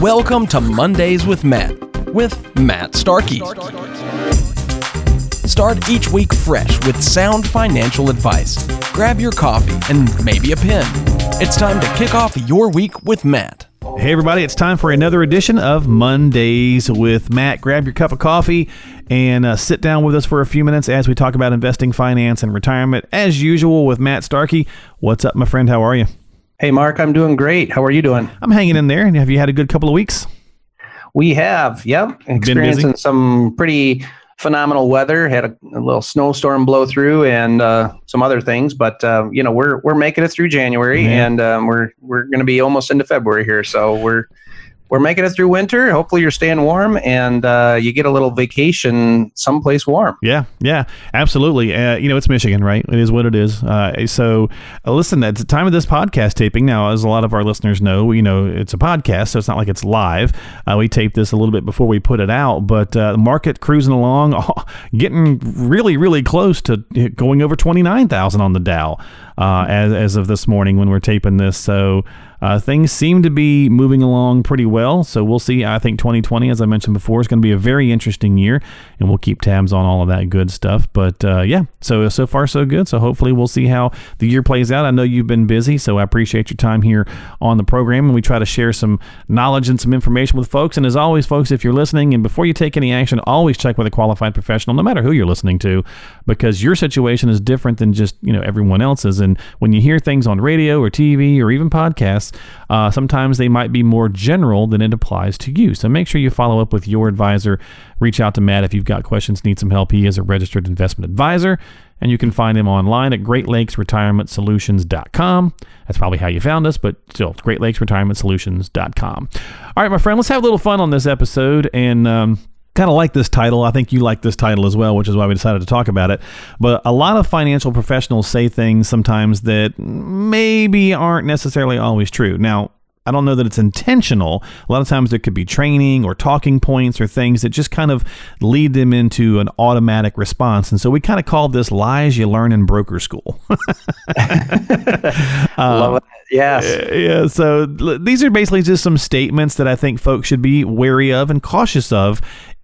Welcome to Mondays with Matt, with Matt Starkey. Start each week fresh with sound financial advice. Grab your coffee and maybe a pen. It's time to kick off your week with Matt. Hey, everybody, it's time for another edition of Mondays with Matt. Grab your cup of coffee and uh, sit down with us for a few minutes as we talk about investing, finance, and retirement. As usual, with Matt Starkey. What's up, my friend? How are you? Hey, Mark, I'm doing great. How are you doing? I'm hanging in there. And have you had a good couple of weeks? We have, yep. Experiencing some pretty phenomenal weather. Had a, a, little snowstorm blow through and uh, some other things, but uh, you know we're we're making it through January, and um, we're we're going to be almost into February here. So we're we're making it through winter. Hopefully, you're staying warm and uh, you get a little vacation someplace warm. Yeah, yeah, absolutely. Uh, you know, it's Michigan, right? It is what it is. Uh, so, uh, listen, at the time of this podcast taping, now, as a lot of our listeners know, you know, it's a podcast, so it's not like it's live. Uh, we tape this a little bit before we put it out, but uh, the market cruising along, oh, getting really, really close to going over 29,000 on the Dow as, as of this morning when we're taping this. So, uh, things seem to be moving along pretty well. So we'll see. I think 2020, as I mentioned before, is going to be a very interesting year, and we'll keep tabs on all of that good stuff. But uh, yeah, so so far so good. So hopefully we'll see how the year plays out. I know you've been busy, so I appreciate your time here on the program, and we try to share some knowledge and some information with folks. And as always, folks, if you're listening, and before you take any action, always check with a qualified professional, no matter who you're listening to, because your situation is different than just you know everyone else's. And when you hear things on radio or TV or even podcasts uh, sometimes they might be more general than it applies to you. So make sure you follow up with your advisor. Reach out to Matt if you've got questions, need some help. He is a registered investment advisor, and you can find him online at greatlakesretirementsolutions.com. That's probably how you found us, but still, greatlakesretirementsolutions.com. All right, my friend, let's have a little fun on this episode and. Um, kind of like this title. I think you like this title as well, which is why we decided to talk about it. But a lot of financial professionals say things sometimes that maybe aren't necessarily always true. Now, I don't know that it's intentional. A lot of times there could be training or talking points or things that just kind of lead them into an automatic response. And so we kind of call this lies you learn in broker school. Love um, it. Yes. Yeah. So these are basically just some statements that I think folks should be wary of and cautious of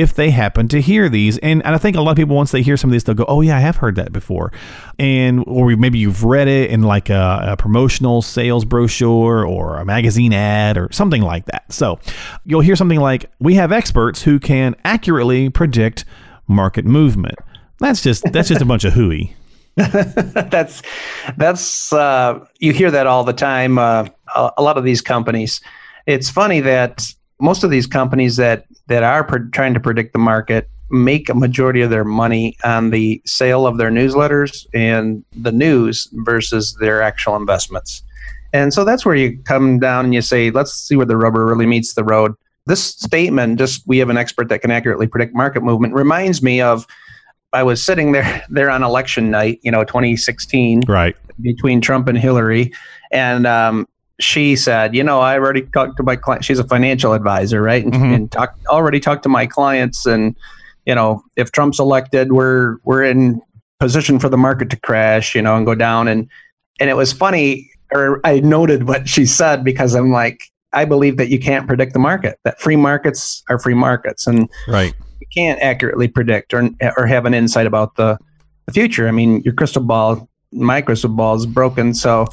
if they happen to hear these. And, and I think a lot of people, once they hear some of these, they'll go, oh, yeah, I have heard that before. And, or maybe you've read it in like a, a promotional sales brochure or a magazine ad or something like that. So you'll hear something like, we have experts who can accurately predict market movement. That's just that's just a bunch of hooey. that's that's uh, you hear that all the time. Uh, a, a, lot of these companies. It's funny that most of these companies that that are pre- trying to predict the market make a majority of their money on the sale of their newsletters and the news versus their actual investments. And so that's where you come down and you say, let's see where the rubber really meets the road. This statement, just we have an expert that can accurately predict market movement, reminds me of I was sitting there there on election night, you know, 2016, right, between Trump and Hillary, and um, she said, you know, I already talked to my client. She's a financial advisor, right? And, mm-hmm. and talk, already talked to my clients. And, you know, if Trump's elected, we're, we're in position for the market to crash, you know, and go down. And, and it was funny, or I noted what she said because I'm like, I believe that you can't predict the market, that free markets are free markets. And right. you can't accurately predict or, or have an insight about the, the future. I mean, your crystal ball Microsoft ball is broken, so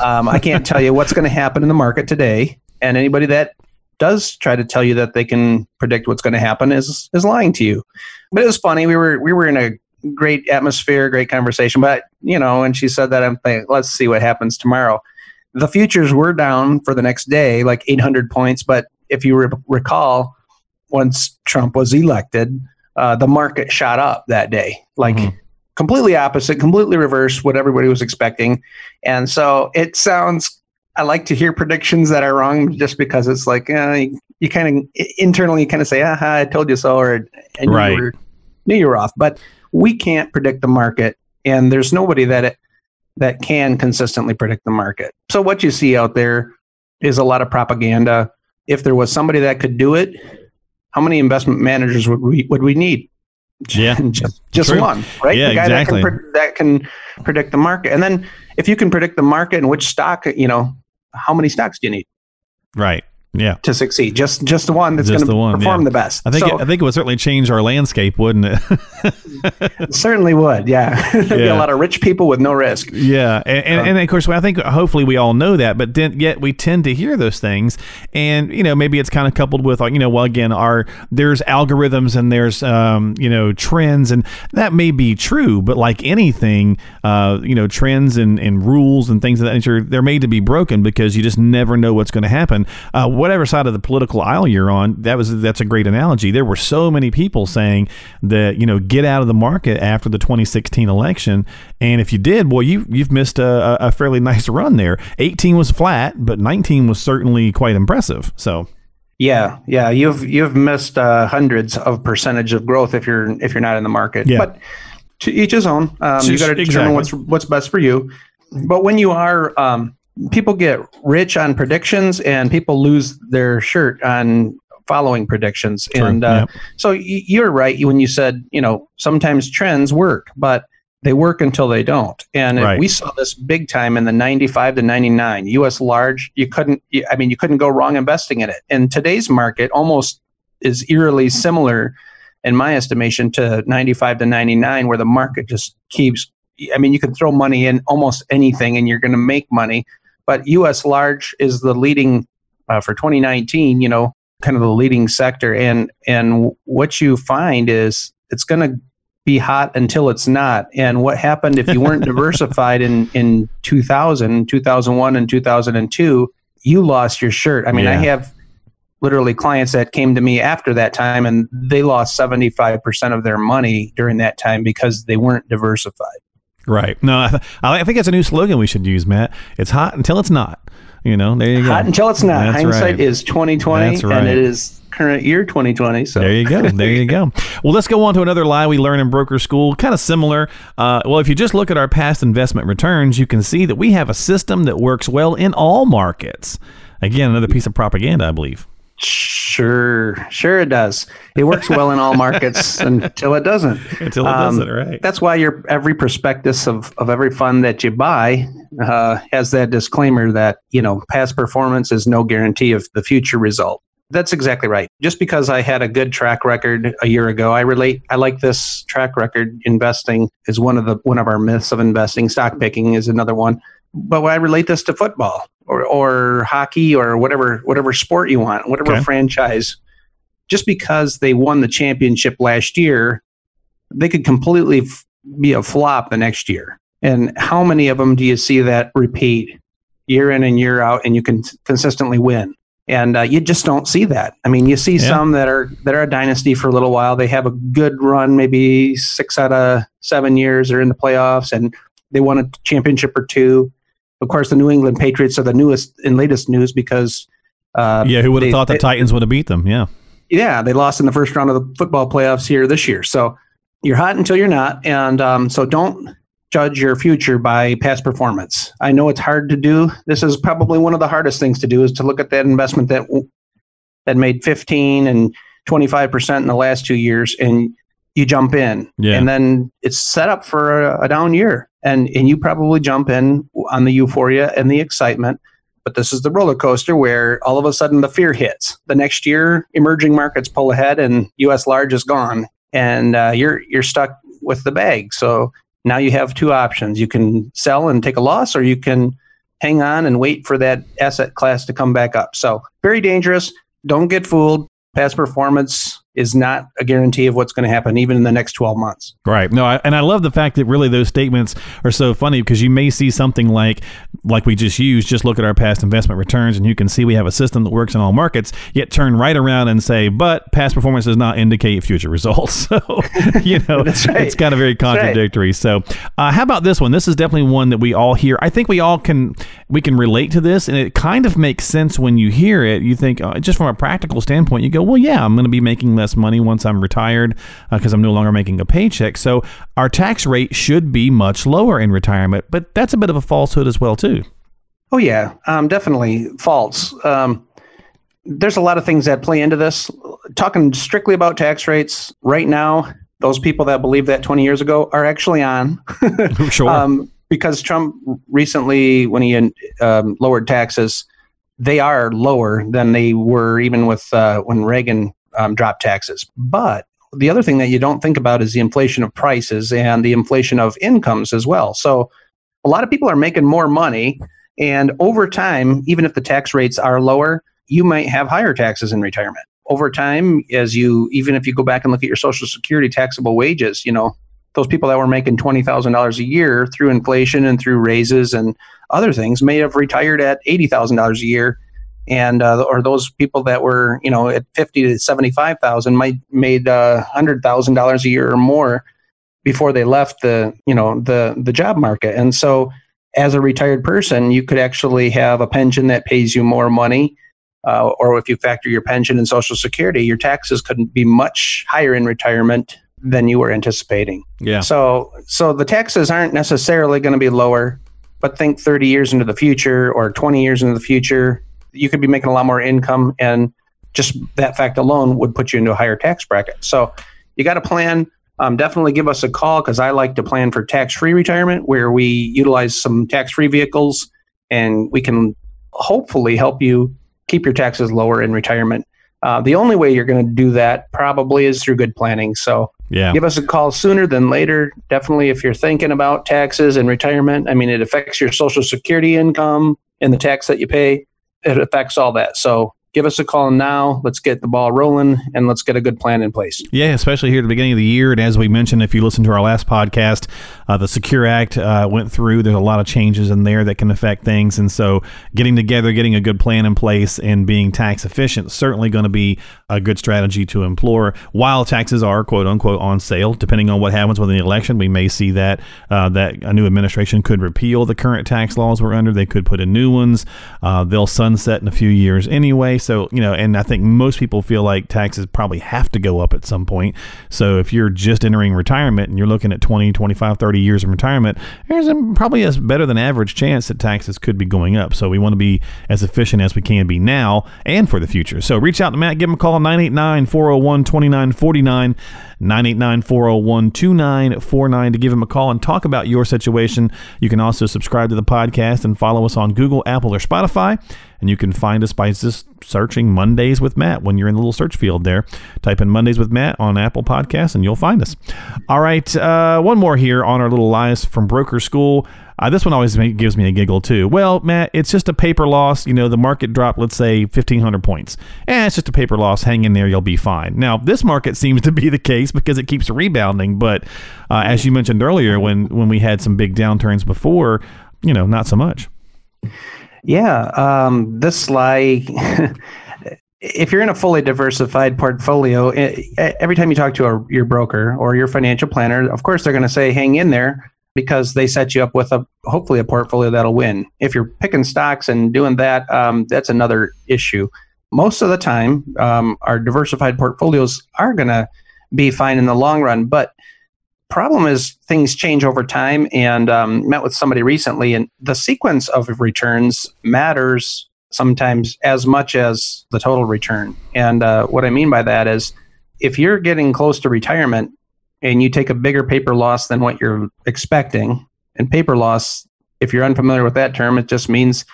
um, I can't tell you what's going to happen in the market today. And anybody that does try to tell you that they can predict what's going to happen is is lying to you. But it was funny. We were we were in a great atmosphere, great conversation. But you know, and she said that I'm thinking, let's see what happens tomorrow. The futures were down for the next day, like 800 points. But if you re- recall, once Trump was elected, uh, the market shot up that day, like. Mm-hmm completely opposite, completely reverse what everybody was expecting. And so it sounds, I like to hear predictions that are wrong just because it's like, uh, you, you kind of internally kind of say, aha, I told you so, or and right. you were, knew you were off. But we can't predict the market, and there's nobody that it, that can consistently predict the market. So what you see out there is a lot of propaganda. If there was somebody that could do it, how many investment managers would we would we need? Yeah, just just True. one, right? Yeah, the guy exactly. That can, that can predict the market, and then if you can predict the market and which stock, you know, how many stocks do you need? Right. Yeah. to succeed. Just just the one that's going to perform yeah. the best. I think So- it, I think it would certainly change our landscape, wouldn't it? It certainly would. Yeah. There'd be a lot of rich people with no risk. Yeah, and, and, and of course, I think hopefully we all know that, but then yet we tend to hear those things, and you know maybe it's kind of coupled with like you know well again our there's algorithms and there's um, you know trends and that may be true, but like anything, uh, you know trends and, and rules and things of that nature they're made to be broken because you just never know what's going to happen. Uh, whatever side of the political aisle you're on, that was that's a great analogy. There were so many people saying that you know get out of the market after the 2016 election, and if you did, boy, you you've missed a, a fairly nice run there. 18 was flat, but 19 was certainly quite impressive. So Yeah, yeah, you've you've missed uh, hundreds of percentage of growth if you're if you're not in the market. Yeah. But to each his own. Um, you Just- got to determine what's what's best for you. But when you are, um, people get rich on predictions, and people lose their shirt on following predictions. True, And uh, yeah. so you're right when you said you know sometimes trends work, but they work until they don't. And Right. we saw this big time in the 95 to 99 US large. You couldn't, I mean, you couldn't go wrong investing in it. And today's market almost is eerily similar, in my estimation, to 95 to 99, where the market just keeps, I mean, you can throw money in almost anything and you're going to make money. But US large is the leading uh, for 2019, you know, kind of the leading sector. And, and what you find is it's going to be hot until it's not. And what happened if you weren't diversified in, in 2000, 2001, and 2002, you lost your shirt. I mean, I have literally clients that came to me after that time and they lost 75% of their money during that time because they weren't diversified. Right. No, I, th- I think that's a new slogan we should use, Matt. It's hot until it's not. You know, there you go. Hot until it's not. That's Hindsight right. is 2020 That's right. and it is current year 2020. So There you go. There you go. Well, let's go on to another lie we learn in broker school. Kind of similar. Uh, well, if you just look at our past investment returns, you can see that we have a system that works well in all markets. Again, another piece of propaganda, I believe. Sure, sure it does. It works well in all markets until it doesn't. Until it Um, doesn't, right? That's why your every prospectus of, of every fund that you buy uh, has that disclaimer that you know past performance is no guarantee of the future result. That's exactly right. Just because I had a good track record a year ago, I relate. I like this track record. Investing is one of the one of our myths of investing. Stock picking is another one. But I relate this to football or, or hockey or whatever whatever sport you want, whatever Okay. franchise. Just because they won the championship last year, they could completely f- be a flop the next year. And how many of them do you see that repeat year in and year out, and you can consistently win? And uh, you just don't see that. I mean, you see Yeah. some that are that are a dynasty for a little while. They have a good run, maybe six out of seven years. They're in the playoffs, and they won a championship or two. Of course, the New England Patriots are the newest and latest news because uh, yeah, who would have thought the they- Titans would have beat them? Yeah. yeah, they lost in the first round of the football playoffs here this year. So you're hot until you're not, and um, so don't judge your future by past performance. I know it's hard to do. This is probably one of the hardest things to do is to look at that investment that that made 15 and 25 percent in the last two years, and you jump in, Yeah. and then it's set up for a, a down year, and and you probably jump in on the euphoria and the excitement. But this is the roller coaster where all of a sudden the fear hits. The next year, emerging markets pull ahead, and U.S. large is gone, and uh, you're you're stuck with the bag. So now you have two options: you can sell and take a loss, or you can hang on and wait for that asset class to come back up. So very dangerous. Don't get fooled. Past performance is not a guarantee of what's going to happen, even in the next 12 months. Right. No, I, and I love the fact that really those statements are so funny because you may see something like like we just used, just look at our past investment returns and you can see we have a system that works in all markets, yet turn right around and say, but past performance does not indicate future results. So, you know, right. it's kind of very That's right. contradictory. So, uh, how about this one? This is definitely one that we all hear. I think we all can we can relate to this and it kind of makes sense when you hear it. You think uh, just from a practical standpoint, you go, well, yeah, I'm going to be making less money once I'm retired because I'm no longer making a paycheck. So our tax rate should be much lower in retirement, but that's a bit of a falsehood as well too. Oh yeah, um, definitely false. Um, there's a lot of things that play into this. Talking strictly about tax rates right now, those people that believe that 20 years ago are actually on. sure. um, because Trump recently, when he um, lowered taxes, they are lower than they were even with uh, when Reagan um, dropped taxes. But the other thing that you don't think about is the inflation of prices and the inflation of incomes as well. So a lot of people are making more money, and over time, even if the tax rates are lower, you might have higher taxes in retirement. Over time, as you even if you go back and look at your Social Security taxable wages, you know those people that were making twenty thousand dollars a year through inflation and through raises and other things may have retired at eighty thousand dollars a year and uh, or those people that were you know at fifty to seventy five thousand might made uh, hundred thousand dollars a year or more before they left the you know the the job market. And so, as a retired person, you could actually have a pension that pays you more money. Uh, or if you factor your pension and social security, your taxes couldn't be much higher in retirement than you were anticipating. Yeah. So so the taxes aren't necessarily going to be lower, but think 30 years into the future or 20 years into the future, you could be making a lot more income and just that fact alone would put you into a higher tax bracket. So you got to plan. Um, definitely give us a call because I like to plan for tax free retirement where we utilize some tax free vehicles and we can hopefully help you keep your taxes lower in retirement. Uh, the only way you're going to do that probably is through good planning. So yeah. give us a call sooner than later. Definitely, if you're thinking about taxes and retirement, I mean, it affects your Social Security income and the tax that you pay it affects all that. So give us a call now. Let's get the ball rolling and let's get a good plan in place. Yeah, especially here at the beginning of the year. And as we mentioned, if you listen to our last podcast, uh, the Secure Act uh, went through. There's a lot of changes in there that can affect things. And so getting together, getting a good plan in place, and being tax efficient certainly going to be a good strategy to implore. While taxes are quote unquote on sale, depending on what happens with the election, we may see that uh, that a new administration could repeal the current tax laws we're under. They could put in new ones. Uh, they'll sunset in a few years anyway. So you know, and I think most people feel like taxes probably have to go up at some point. So if you're just entering retirement and you're looking at 20, 25, 30 years in retirement, there's probably a better than average chance that taxes could be going up. So we want to be as efficient as we can be now and for the future. So reach out to Matt, give him a call 989 401 2949. 989 401 2949 to give him a call and talk about your situation. You can also subscribe to the podcast and follow us on Google, Apple, or Spotify. And you can find us by just searching Mondays with Matt when you're in the little search field there. Type in Mondays with Matt on Apple Podcasts and you'll find us. All right, uh, one more here on our little lies from broker school. Uh, this one always gives me a giggle too. Well, Matt, it's just a paper loss. You know, the market dropped, let's say, 1,500 points. And it's just a paper loss. Hang in there, you'll be fine. Now, this market seems to be the case because it keeps rebounding. But uh, as you mentioned earlier, when, when we had some big downturns before, you know, not so much. Yeah. Um, this like. if you're in a fully diversified portfolio, every time you talk to a, your broker or your financial planner, of course they're going to say, "Hang in there." because they set you up with a hopefully a portfolio that'll win. If you're picking stocks and doing that, um, that's another issue. Most of the time, um, our diversified portfolios are going to be fine in the long run, but problem is things change over time. And um, met with somebody recently, and the sequence of returns matters sometimes as much as the total return. And uh, what I mean by that is, if you're getting close to retirement and you take a bigger paper loss than what you're expecting. And paper loss, if you're unfamiliar with that term, it just means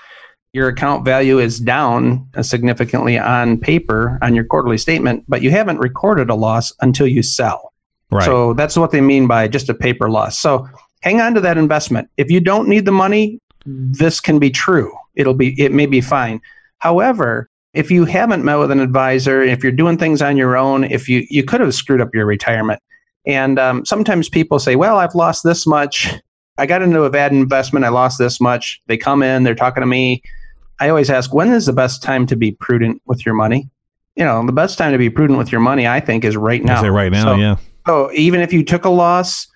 your account value is down significantly on paper on your quarterly statement, but you haven't recorded a loss until you sell. Right. So that's what they mean by just a paper loss. So hang on to that investment. If you don't need the money, this can be true. It'll be it may be fine. However, if you haven't met with an advisor, if you're doing things on your own, if you you could have screwed up your retirement, and um, sometimes people say, well, I've lost this much. I got into a bad investment. I lost this much. They come in, they're talking to me. I always ask, when is the best time to be prudent with your money? You know, the best time to be prudent with your money, I think, is right now. right now, so, yeah. So even if you took a loss,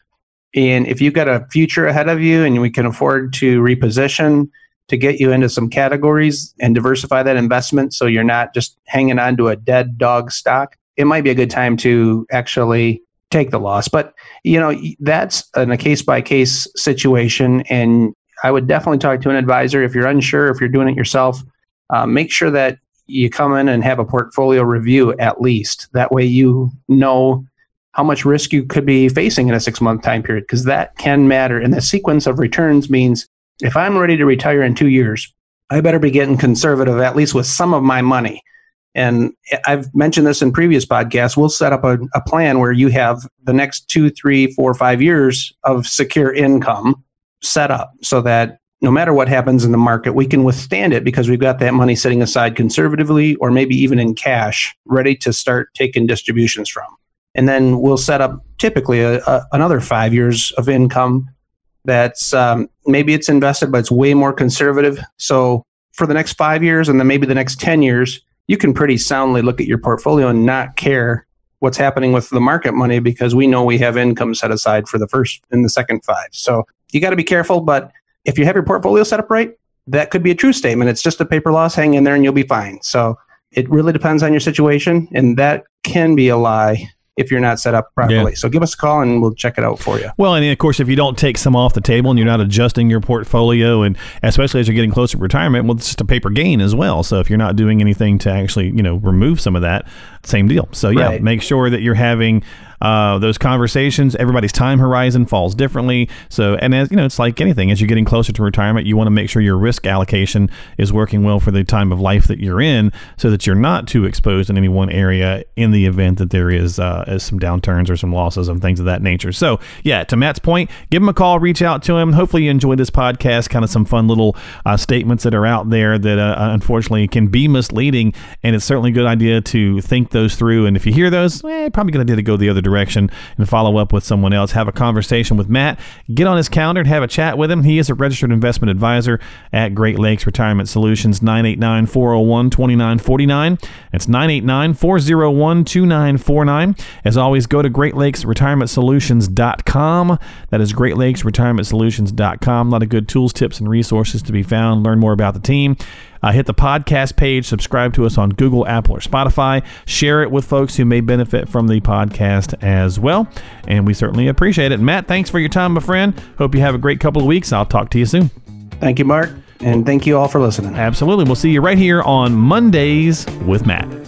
and if you've got a future ahead of you, and we can afford to reposition to get you into some categories and diversify that investment, so you're not just hanging on to a dead dog stock, it might be a good time to actually take the loss. But you know that's in a case by case situation, and I would definitely talk to an advisor if you're unsure if you're doing it yourself. Uh, make sure that you come in and have a portfolio review at least. That way you know how much risk you could be facing in a six month time period because that can matter. And the sequence of returns means if I'm ready to retire in two years, I better be getting conservative at least with some of my money. And I've mentioned this in previous podcasts. We'll set up a, a plan where you have the next two, three, four, five years of secure income set up so that no matter what happens in the market, we can withstand it because we've got that money sitting aside conservatively or maybe even in cash, ready to start taking distributions from. And then we'll set up typically a, a, another five years of income that's um, maybe it's invested, but it's way more conservative. So for the next five years and then maybe the next 10 years, you can pretty soundly look at your portfolio and not care what's happening with the market money because we know we have income set aside for the first and the second five. So you got to be careful, but if you have your portfolio set up right, that could be a true statement. It's just a paper loss, hang in there and you'll be fine. So it really depends on your situation, and that can be a lie if you're not set up properly. Yeah. So give us a call and we'll check it out for you. Well, and of course, if you don't take some off the table and you're not adjusting your portfolio, and especially as you're getting closer to retirement, well, it's just a paper gain as well. So if you're not doing anything to actually, you know, remove some of that, same deal. So yeah, right. make sure that you're having uh, those conversations. Everybody's time horizon falls differently. So, and as you know, it's like anything. As you're getting closer to retirement, you want to make sure your risk allocation is working well for the time of life that you're in, so that you're not too exposed in any one area in the event that there is, uh, some downturns or some losses and things of that nature. So, yeah, to Matt's point, give him a call, reach out to him. Hopefully, you enjoyed this podcast. Kind of some fun little uh, statements that are out there that uh, unfortunately can be misleading, and it's certainly a good idea to think those through. And if you hear those, eh, probably good idea to go the other direction and follow up with someone else. Have a conversation with Matt. Get on his calendar and have a chat with him. He is a registered investment advisor at Great Lakes Retirement Solutions, 989 401 2949. That's 989 401 2949. As always, go to greatlakesretirementsolutions.com. That is greatlakesretirementsolutions.com. A lot of good tools, tips, and resources to be found. Learn more about the team. Uh, hit the podcast page, subscribe to us on Google, Apple, or Spotify. Share it with folks who may benefit from the podcast as well. And we certainly appreciate it. Matt, thanks for your time, my friend. Hope you have a great couple of weeks. I'll talk to you soon. Thank you, Mark. And thank you all for listening. Absolutely. We'll see you right here on Mondays with Matt.